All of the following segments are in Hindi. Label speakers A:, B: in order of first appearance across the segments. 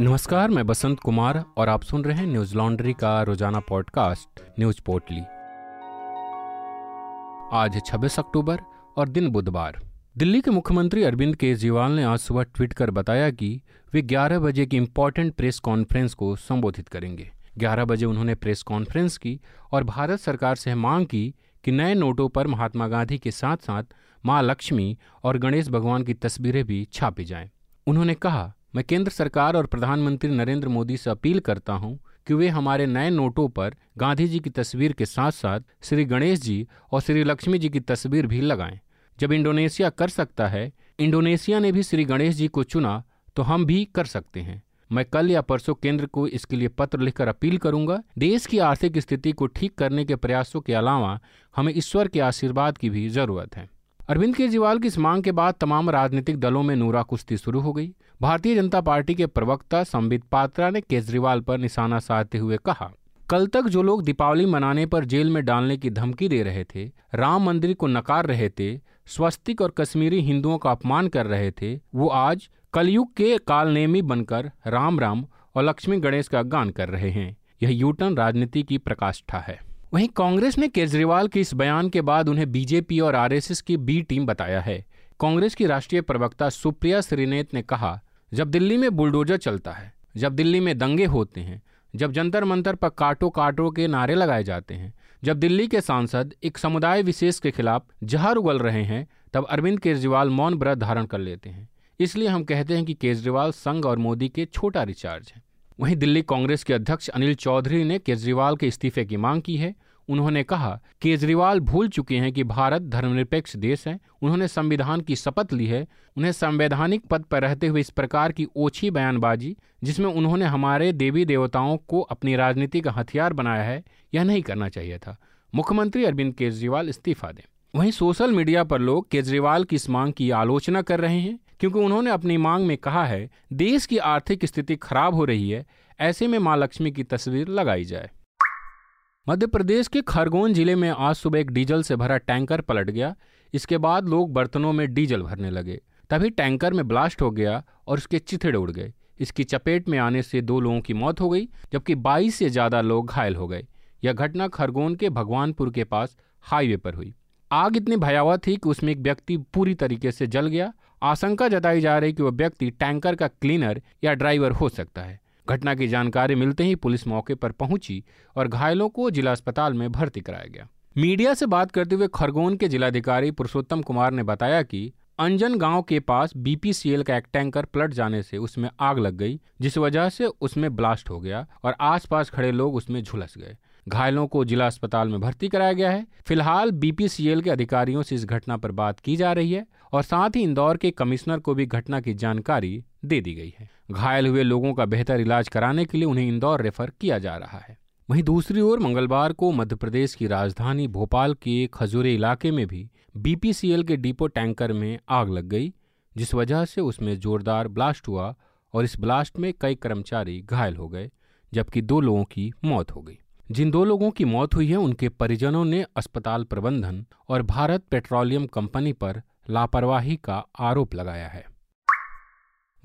A: नमस्कार, मैं बसंत कुमार और आप सुन रहे हैं न्यूज़ लॉन्ड्री का रोज़ाना पॉडकास्ट, न्यूज़ पोर्टली। आज 26 अक्टूबर और दिन बुधवार। दिल्ली के मुख्यमंत्री अरविंद केजरीवाल ने आज सुबह ट्वीट कर बताया कि वे 11 बजे की इम्पोर्टेंट प्रेस कॉन्फ्रेंस को संबोधित करेंगे। 11 बजे उन्होंने प्रेस कॉन्फ्रेंस की और भारत सरकार से मांग की कि नए नोटों पर महात्मा गांधी के साथ साथ माँ लक्ष्मी और गणेश भगवान की तस्वीरें भी छापी जाएँ। उन्होंने कहा मैं केंद्र सरकार और प्रधानमंत्री नरेंद्र मोदी से अपील करता हूँ कि वे हमारे नए नोटों पर गांधी जी की तस्वीर के साथ साथ श्री गणेश जी और श्री लक्ष्मी जी की तस्वीर भी लगाएँ। जब इंडोनेशिया कर सकता है, इंडोनेशिया ने भी श्री गणेश जी को चुना तो हम भी कर सकते हैं। मैं कल या परसों केंद्र को इसके लिए पत्र लिखकर अपील करूँगा, देश की आर्थिक स्थिति को ठीक करने के प्रयासों के अलावा हमें ईश्वर के आशीर्वाद की भी ज़रूरत है। अरविंद केजरीवाल की इस मांग के बाद तमाम राजनीतिक दलों में नूरा कुश्ती शुरू हो गई। भारतीय जनता पार्टी के प्रवक्ता संबित पात्रा ने केजरीवाल पर निशाना साधते हुए कहा, कल तक जो लोग दीपावली मनाने पर जेल में डालने की धमकी दे रहे थे, राम मंदिर को नकार रहे थे, स्वस्तिक और कश्मीरी हिंदुओं का अपमान कर रहे थे, वो आज कलयुग के कालनेमी बनकर राम राम और लक्ष्मी गणेश का गान कर रहे हैं। यह यूटर्न राजनीति की प्रकाष्ठा है। वहीं कांग्रेस ने केजरीवाल के इस बयान के बाद उन्हें बीजेपी और आरएसएस की बी टीम बताया है। कांग्रेस की राष्ट्रीय प्रवक्ता सुप्रिया श्रीनेत ने कहा, जब दिल्ली में बुलडोजर चलता है, जब दिल्ली में दंगे होते हैं, जब जंतर मंतर पर काटो काटो के नारे लगाए जाते हैं, जब दिल्ली के सांसद एक समुदाय विशेष के खिलाफ जहर उगल रहे हैं, तब अरविंद केजरीवाल मौन व्रत धारण कर लेते हैं। इसलिए हम कहते हैं कि केजरीवाल संघ और मोदी के छोटा रिचार्ज है। वहीं दिल्ली कांग्रेस के अध्यक्ष अनिल चौधरी ने केजरीवाल के इस्तीफे की मांग की है। उन्होंने कहा केजरीवाल भूल चुके हैं कि भारत धर्मनिरपेक्ष देश है। उन्होंने संविधान की शपथ ली है। उन्हें संवैधानिक पद पर रहते हुए इस प्रकार की ओछी बयानबाजी, जिसमें उन्होंने हमारे देवी देवताओं को अपनी राजनीति का हथियार बनाया है, यह नहीं करना चाहिए था। मुख्यमंत्री अरविंद केजरीवाल इस्तीफा दें। वहीं सोशल मीडिया पर लोग केजरीवाल की इस मांग की आलोचना कर रहे हैं, क्योंकि उन्होंने अपनी मांग में कहा है, देश की आर्थिक स्थिति खराब हो रही है, ऐसे में माँ लक्ष्मी की तस्वीर लगाई जाए। मध्य प्रदेश के खरगोन ज़िले में आज सुबह एक डीजल से भरा टैंकर पलट गया। इसके बाद लोग बर्तनों में डीजल भरने लगे। तभी टैंकर में ब्लास्ट हो गया और उसके चिथड़े उड़ गए। इसकी चपेट में आने से दो लोगों की मौत हो गई, जबकि 22 से ज़्यादा लोग घायल हो गए। यह घटना खरगोन के भगवानपुर के पास हाईवे पर हुई। आग इतनी भयावह थी कि उसमें एक व्यक्ति पूरी तरीके से जल गया। आशंका जताई जा रही कि वह व्यक्ति टैंकर का क्लीनर या ड्राइवर हो सकता है। घटना की जानकारी मिलते ही पुलिस मौके पर पहुँची और घायलों को जिला अस्पताल में भर्ती कराया गया। मीडिया से बात करते हुए खरगोन के जिलाधिकारी पुरुषोत्तम कुमार ने बताया कि अंजन गाँव के पास बीपीसीएल का एक टैंकर पलट जाने से उसमें आग लग गई, जिस वजह से उसमें ब्लास्ट हो गया और आसपास खड़े लोग उसमें झुलस गए। घायलों को जिला अस्पताल में भर्ती कराया गया है। फ़िलहाल बीपीसीएल के अधिकारियों से इस घटना पर बात की जा रही है और साथ ही इंदौर के कमिश्नर को भी घटना की जानकारी दे दी गई है। घायल हुए लोगों का बेहतर इलाज कराने के लिए उन्हें इंदौर रेफर किया जा रहा है। वहीं दूसरी ओर मंगलवार को मध्य प्रदेश की राजधानी भोपाल के खजूरे इलाके में भी बीपीसीएल के डिपो टैंकर में आग लग गई, जिस वजह से उसमें जोरदार ब्लास्ट हुआ और इस ब्लास्ट में कई कर्मचारी घायल हो गए, जबकि दो लोगों की मौत हो गई। जिन दो लोगों की मौत हुई है, उनके परिजनों ने अस्पताल प्रबंधन और भारत पेट्रोलियम कंपनी पर लापरवाही का आरोप लगाया है।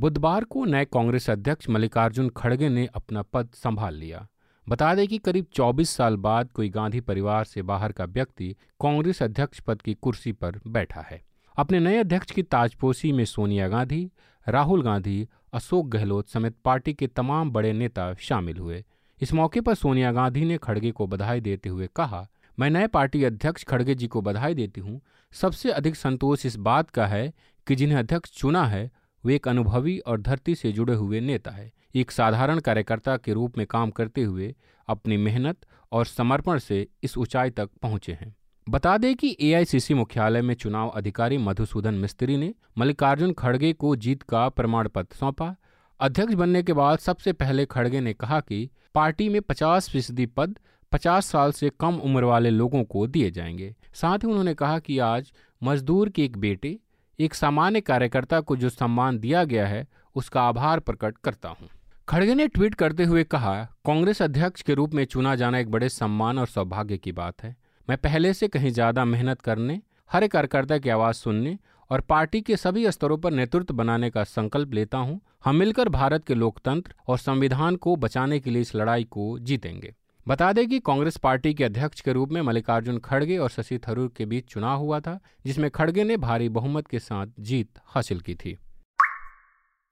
A: बुधवार को नए कांग्रेस अध्यक्ष मल्लिकार्जुन खड़गे ने अपना पद संभाल लिया। बता दें कि करीब 24 साल बाद कोई गांधी परिवार से बाहर का व्यक्ति कांग्रेस अध्यक्ष पद की कुर्सी पर बैठा है। अपने नए अध्यक्ष की ताजपोशी में सोनिया गांधी, राहुल गांधी, अशोक गहलोत समेत पार्टी के तमाम बड़े नेता शामिल हुए। इस मौके पर सोनिया गांधी ने खड़गे को बधाई देते हुए कहा, मैं नए पार्टी अध्यक्ष खड़गे जी को बधाई देती हूँ। सबसे अधिक संतोष इस बात का है कि जिन्हें अध्यक्ष चुना है वे एक अनुभवी और धरती से जुड़े हुए नेता है। एक साधारण कार्यकर्ता के रूप में काम करते हुए अपनी मेहनत और समर्पण से इस ऊंचाई तक पहुँचे हैं। बता दें कि एआईसीसी मुख्यालय में चुनाव अधिकारी मधुसूदन मिस्त्री ने मल्लिकार्जुन खड़गे को जीत का प्रमाण पत्र सौंपा। अध्यक्ष बनने के बाद सबसे पहले खड़गे ने कहा कि पार्टी में 50 फ़ीसदी पद 50 साल से कम उम्र वाले लोगों को दिए जाएँगे। साथ ही उन्होंने कहा कि आज मजदूर के एक बेटे एक सामान्य कार्यकर्ता को जो सम्मान दिया गया है, उसका आभार प्रकट करता हूँ। खड़गे ने ट्वीट करते हुए कहा, कांग्रेस अध्यक्ष के रूप में चुना जाना एक बड़े सम्मान और सौभाग्य की बात है। मैं पहले से कहीं ज़्यादा मेहनत करने, हर कार्यकर्ता की आवाज़ सुनने और पार्टी के सभी स्तरों पर नेतृत्व बनाने का संकल्प लेता हूँ। हम मिलकर भारत के लोकतंत्र और संविधान को बचाने के लिए इस लड़ाई को जीतेंगे। बता दें कि कांग्रेस पार्टी के अध्यक्ष के रूप में मल्लिकार्जुन खड़गे और शशि थरूर के बीच चुनाव हुआ था, जिसमें खड़गे ने भारी बहुमत के साथ जीत हासिल की थी।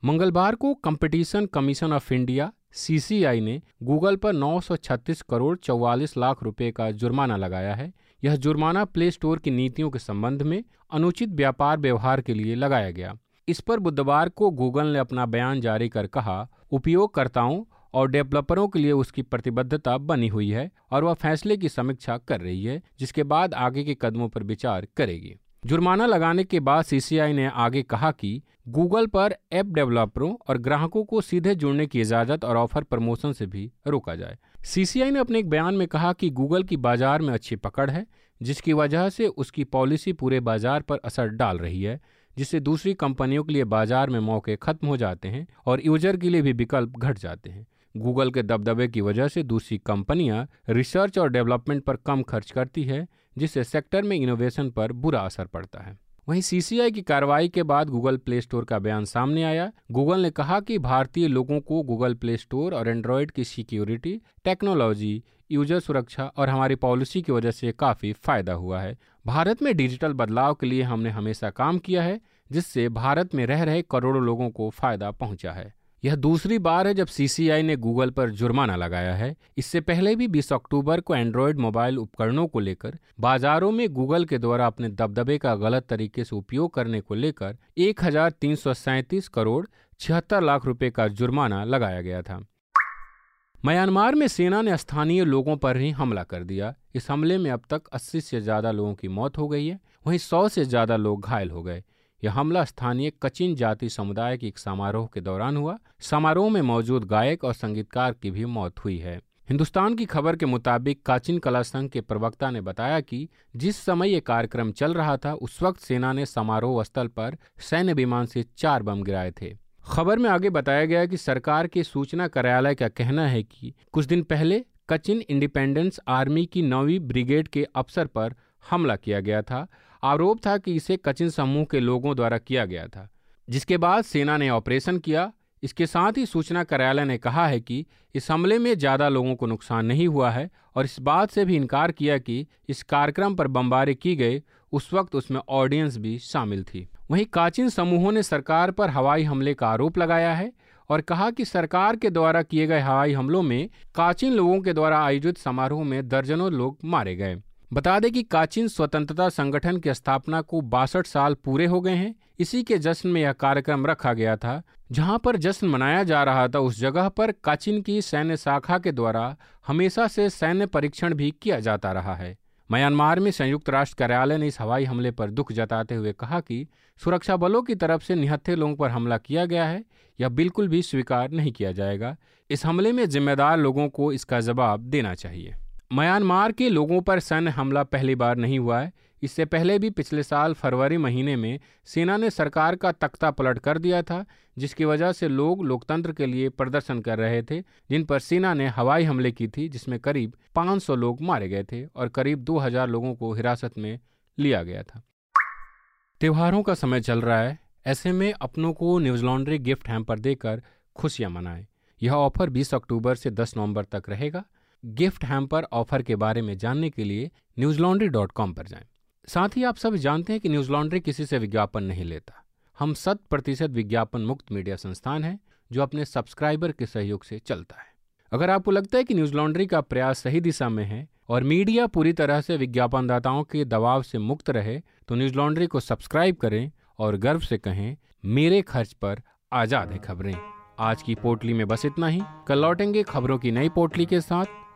A: मंगलवार को competition commission of India, CCI ने गूगल पर 936 करोड़ 44 लाख रुपए का जुर्माना लगाया है। यह जुर्माना प्ले स्टोर की नीतियों के संबंध में अनुचित व्यापार व्यवहार के लिए लगाया गया। इस पर बुधवार को गूगल ने अपना बयान जारी कर कहा, उपयोगकर्ताओं और डेवलपरों के लिए उसकी प्रतिबद्धता बनी हुई है और वह फैसले की समीक्षा कर रही है, जिसके बाद आगे के कदमों पर विचार करेगी। जुर्माना लगाने के बाद सीसीआई ने आगे कहा कि गूगल पर ऐप डेवलपरों और ग्राहकों को सीधे जुड़ने की इजाज़त और ऑफ़र प्रमोशन से भी रोका जाए। सीसीआई ने अपने एक बयान में कहा कि गूगल की बाज़ार में अच्छी पकड़ है, जिसकी वजह से उसकी पॉलिसी पूरे बाज़ार पर असर डाल रही है, जिससे दूसरी कंपनियों के लिए बाज़ार में मौके खत्म हो जाते हैं और यूज़र के लिए भी विकल्प घट जाते हैं। गूगल के दबदबे की वजह से दूसरी कंपनियाँ रिसर्च और डेवलपमेंट पर कम खर्च करती है, जिससे सेक्टर में इनोवेशन पर बुरा असर पड़ता है। वहीं सीसीआई की कार्रवाई के बाद गूगल प्ले स्टोर का बयान सामने आया। गूगल ने कहा कि भारतीय लोगों को गूगल प्ले स्टोर और एंड्रॉयड की सिक्योरिटी, टेक्नोलॉजी, यूज़र सुरक्षा और हमारी पॉलिसी की वजह से काफ़ी फ़ायदा हुआ है। भारत में डिजिटल बदलाव के लिए हमने हमेशा काम किया है, जिससे भारत में रह रहे करोड़ों लोगों को फ़ायदा पहुँचा है। यह दूसरी बार है जब सीसीआई ने गूगल पर जुर्माना लगाया है। इससे पहले भी 20 अक्टूबर को एंड्रॉयड मोबाइल उपकरणों को लेकर, बाजारों में गूगल के द्वारा अपने दबदबे का गलत तरीके से उपयोग करने को लेकर एक करोड़ छिहत्तर लाख रुपए का जुर्माना लगाया गया था। म्यांमार में सेना ने स्थानीय लोगों पर ही हमला कर दिया। इस हमले में अब तक 80 से ज़्यादा लोगों की मौत हो गई है। वहीं 100 से ज़्यादा लोग घायल हो गए। यह हमला स्थानीय कचिन जाति समुदाय के एक समारोह के दौरान हुआ। समारोह में मौजूद गायक और संगीतकार की भी मौत हुई है। हिंदुस्तान की खबर के मुताबिक काचिन कला संघ के प्रवक्ता ने बताया कि जिस समय ये कार्यक्रम चल रहा था, उस वक्त सेना ने समारोह स्थल पर सैन्य विमान से चार बम गिराए थे। खबर में आगे बताया गया कि सरकार के सूचना कार्यालय का कहना है कि कुछ दिन पहले कचिन इंडिपेंडेंस आर्मी की नौवीं ब्रिगेड के अफसर पर हमला किया गया था। आरोप था कि इसे कचिन समूह के लोगों द्वारा किया गया था, जिसके बाद सेना ने ऑपरेशन किया। इसके साथ ही सूचना कार्यालय ने कहा है कि इस हमले में ज़्यादा लोगों को नुकसान नहीं हुआ है और इस बात से भी इनकार किया कि इस कार्यक्रम पर बमबारी की गई उस वक्त उसमें ऑडियंस भी शामिल थी। वहीं काचिन समूहों ने सरकार पर हवाई हमले का आरोप लगाया है और कहा कि सरकार के द्वारा किए गए हवाई हमलों में काचिन लोगों के द्वारा आयोजित समारोह में दर्जनों लोग मारे गए। बता दें कि काचिन स्वतंत्रता संगठन की स्थापना को बासठ साल पूरे हो गए हैं। इसी के जश्न में यह कार्यक्रम रखा गया था, जहाँ पर जश्न मनाया जा रहा था। उस जगह पर काचिन की सैन्य शाखा के द्वारा हमेशा से सैन्य परीक्षण भी किया जाता रहा है। म्यांमार में संयुक्त राष्ट्र कार्यालय ने इस हवाई हमले पर दुख जताते हुए कहा कि सुरक्षा बलों की तरफ़ से निहत्थे लोगों पर हमला किया गया है। यह बिल्कुल भी स्वीकार नहीं किया जाएगा। इस हमले में जिम्मेदार लोगों को इसका जवाब देना चाहिए। म्यांमार के लोगों पर सैन्य हमला पहली बार नहीं हुआ है। इससे पहले भी पिछले साल फरवरी महीने में सेना ने सरकार का तख्ता पलट कर दिया था, जिसकी वजह से लोग लोकतंत्र के लिए प्रदर्शन कर रहे थे, जिन पर सेना ने हवाई हमले की थी, जिसमें करीब 500 लोग मारे गए थे और करीब 2000 लोगों को हिरासत में लिया गया था। त्योहारों का समय चल रहा है। ऐसे में अपनों को न्यूज़ लॉन्ड्री गिफ्ट हैम्पर देकर खुशियाँ मनाएँ। यह ऑफ़र 20 अक्टूबर से 10 नवंबर तक रहेगा। गिफ्ट हैम्पर ऑफ़र के बारे में जानने के लिए न्यूज़ लॉन्ड्री डॉट कॉम पर जाएँ। साथ ही आप सब जानते हैं कि न्यूज़ लॉन्ड्री किसी से विज्ञापन नहीं लेता। हम शत प्रतिशत विज्ञापन मुक्त मीडिया संस्थान है, जो अपने सब्सक्राइबर के सहयोग से चलता है। अगर आपको लगता है कि न्यूज़ लॉन्ड्री का प्रयास सही दिशा में है और मीडिया पूरी तरह से विज्ञापनदाताओं के दबाव से मुक्त रहे तो न्यूज़ लॉन्ड्री को सब्सक्राइब करें और गर्व से कहें, मेरे खर्च पर आज़ाद है खबरें। आज की पोटली में बस इतना ही। कल लौटेंगे खबरों की नई पोटली के साथ।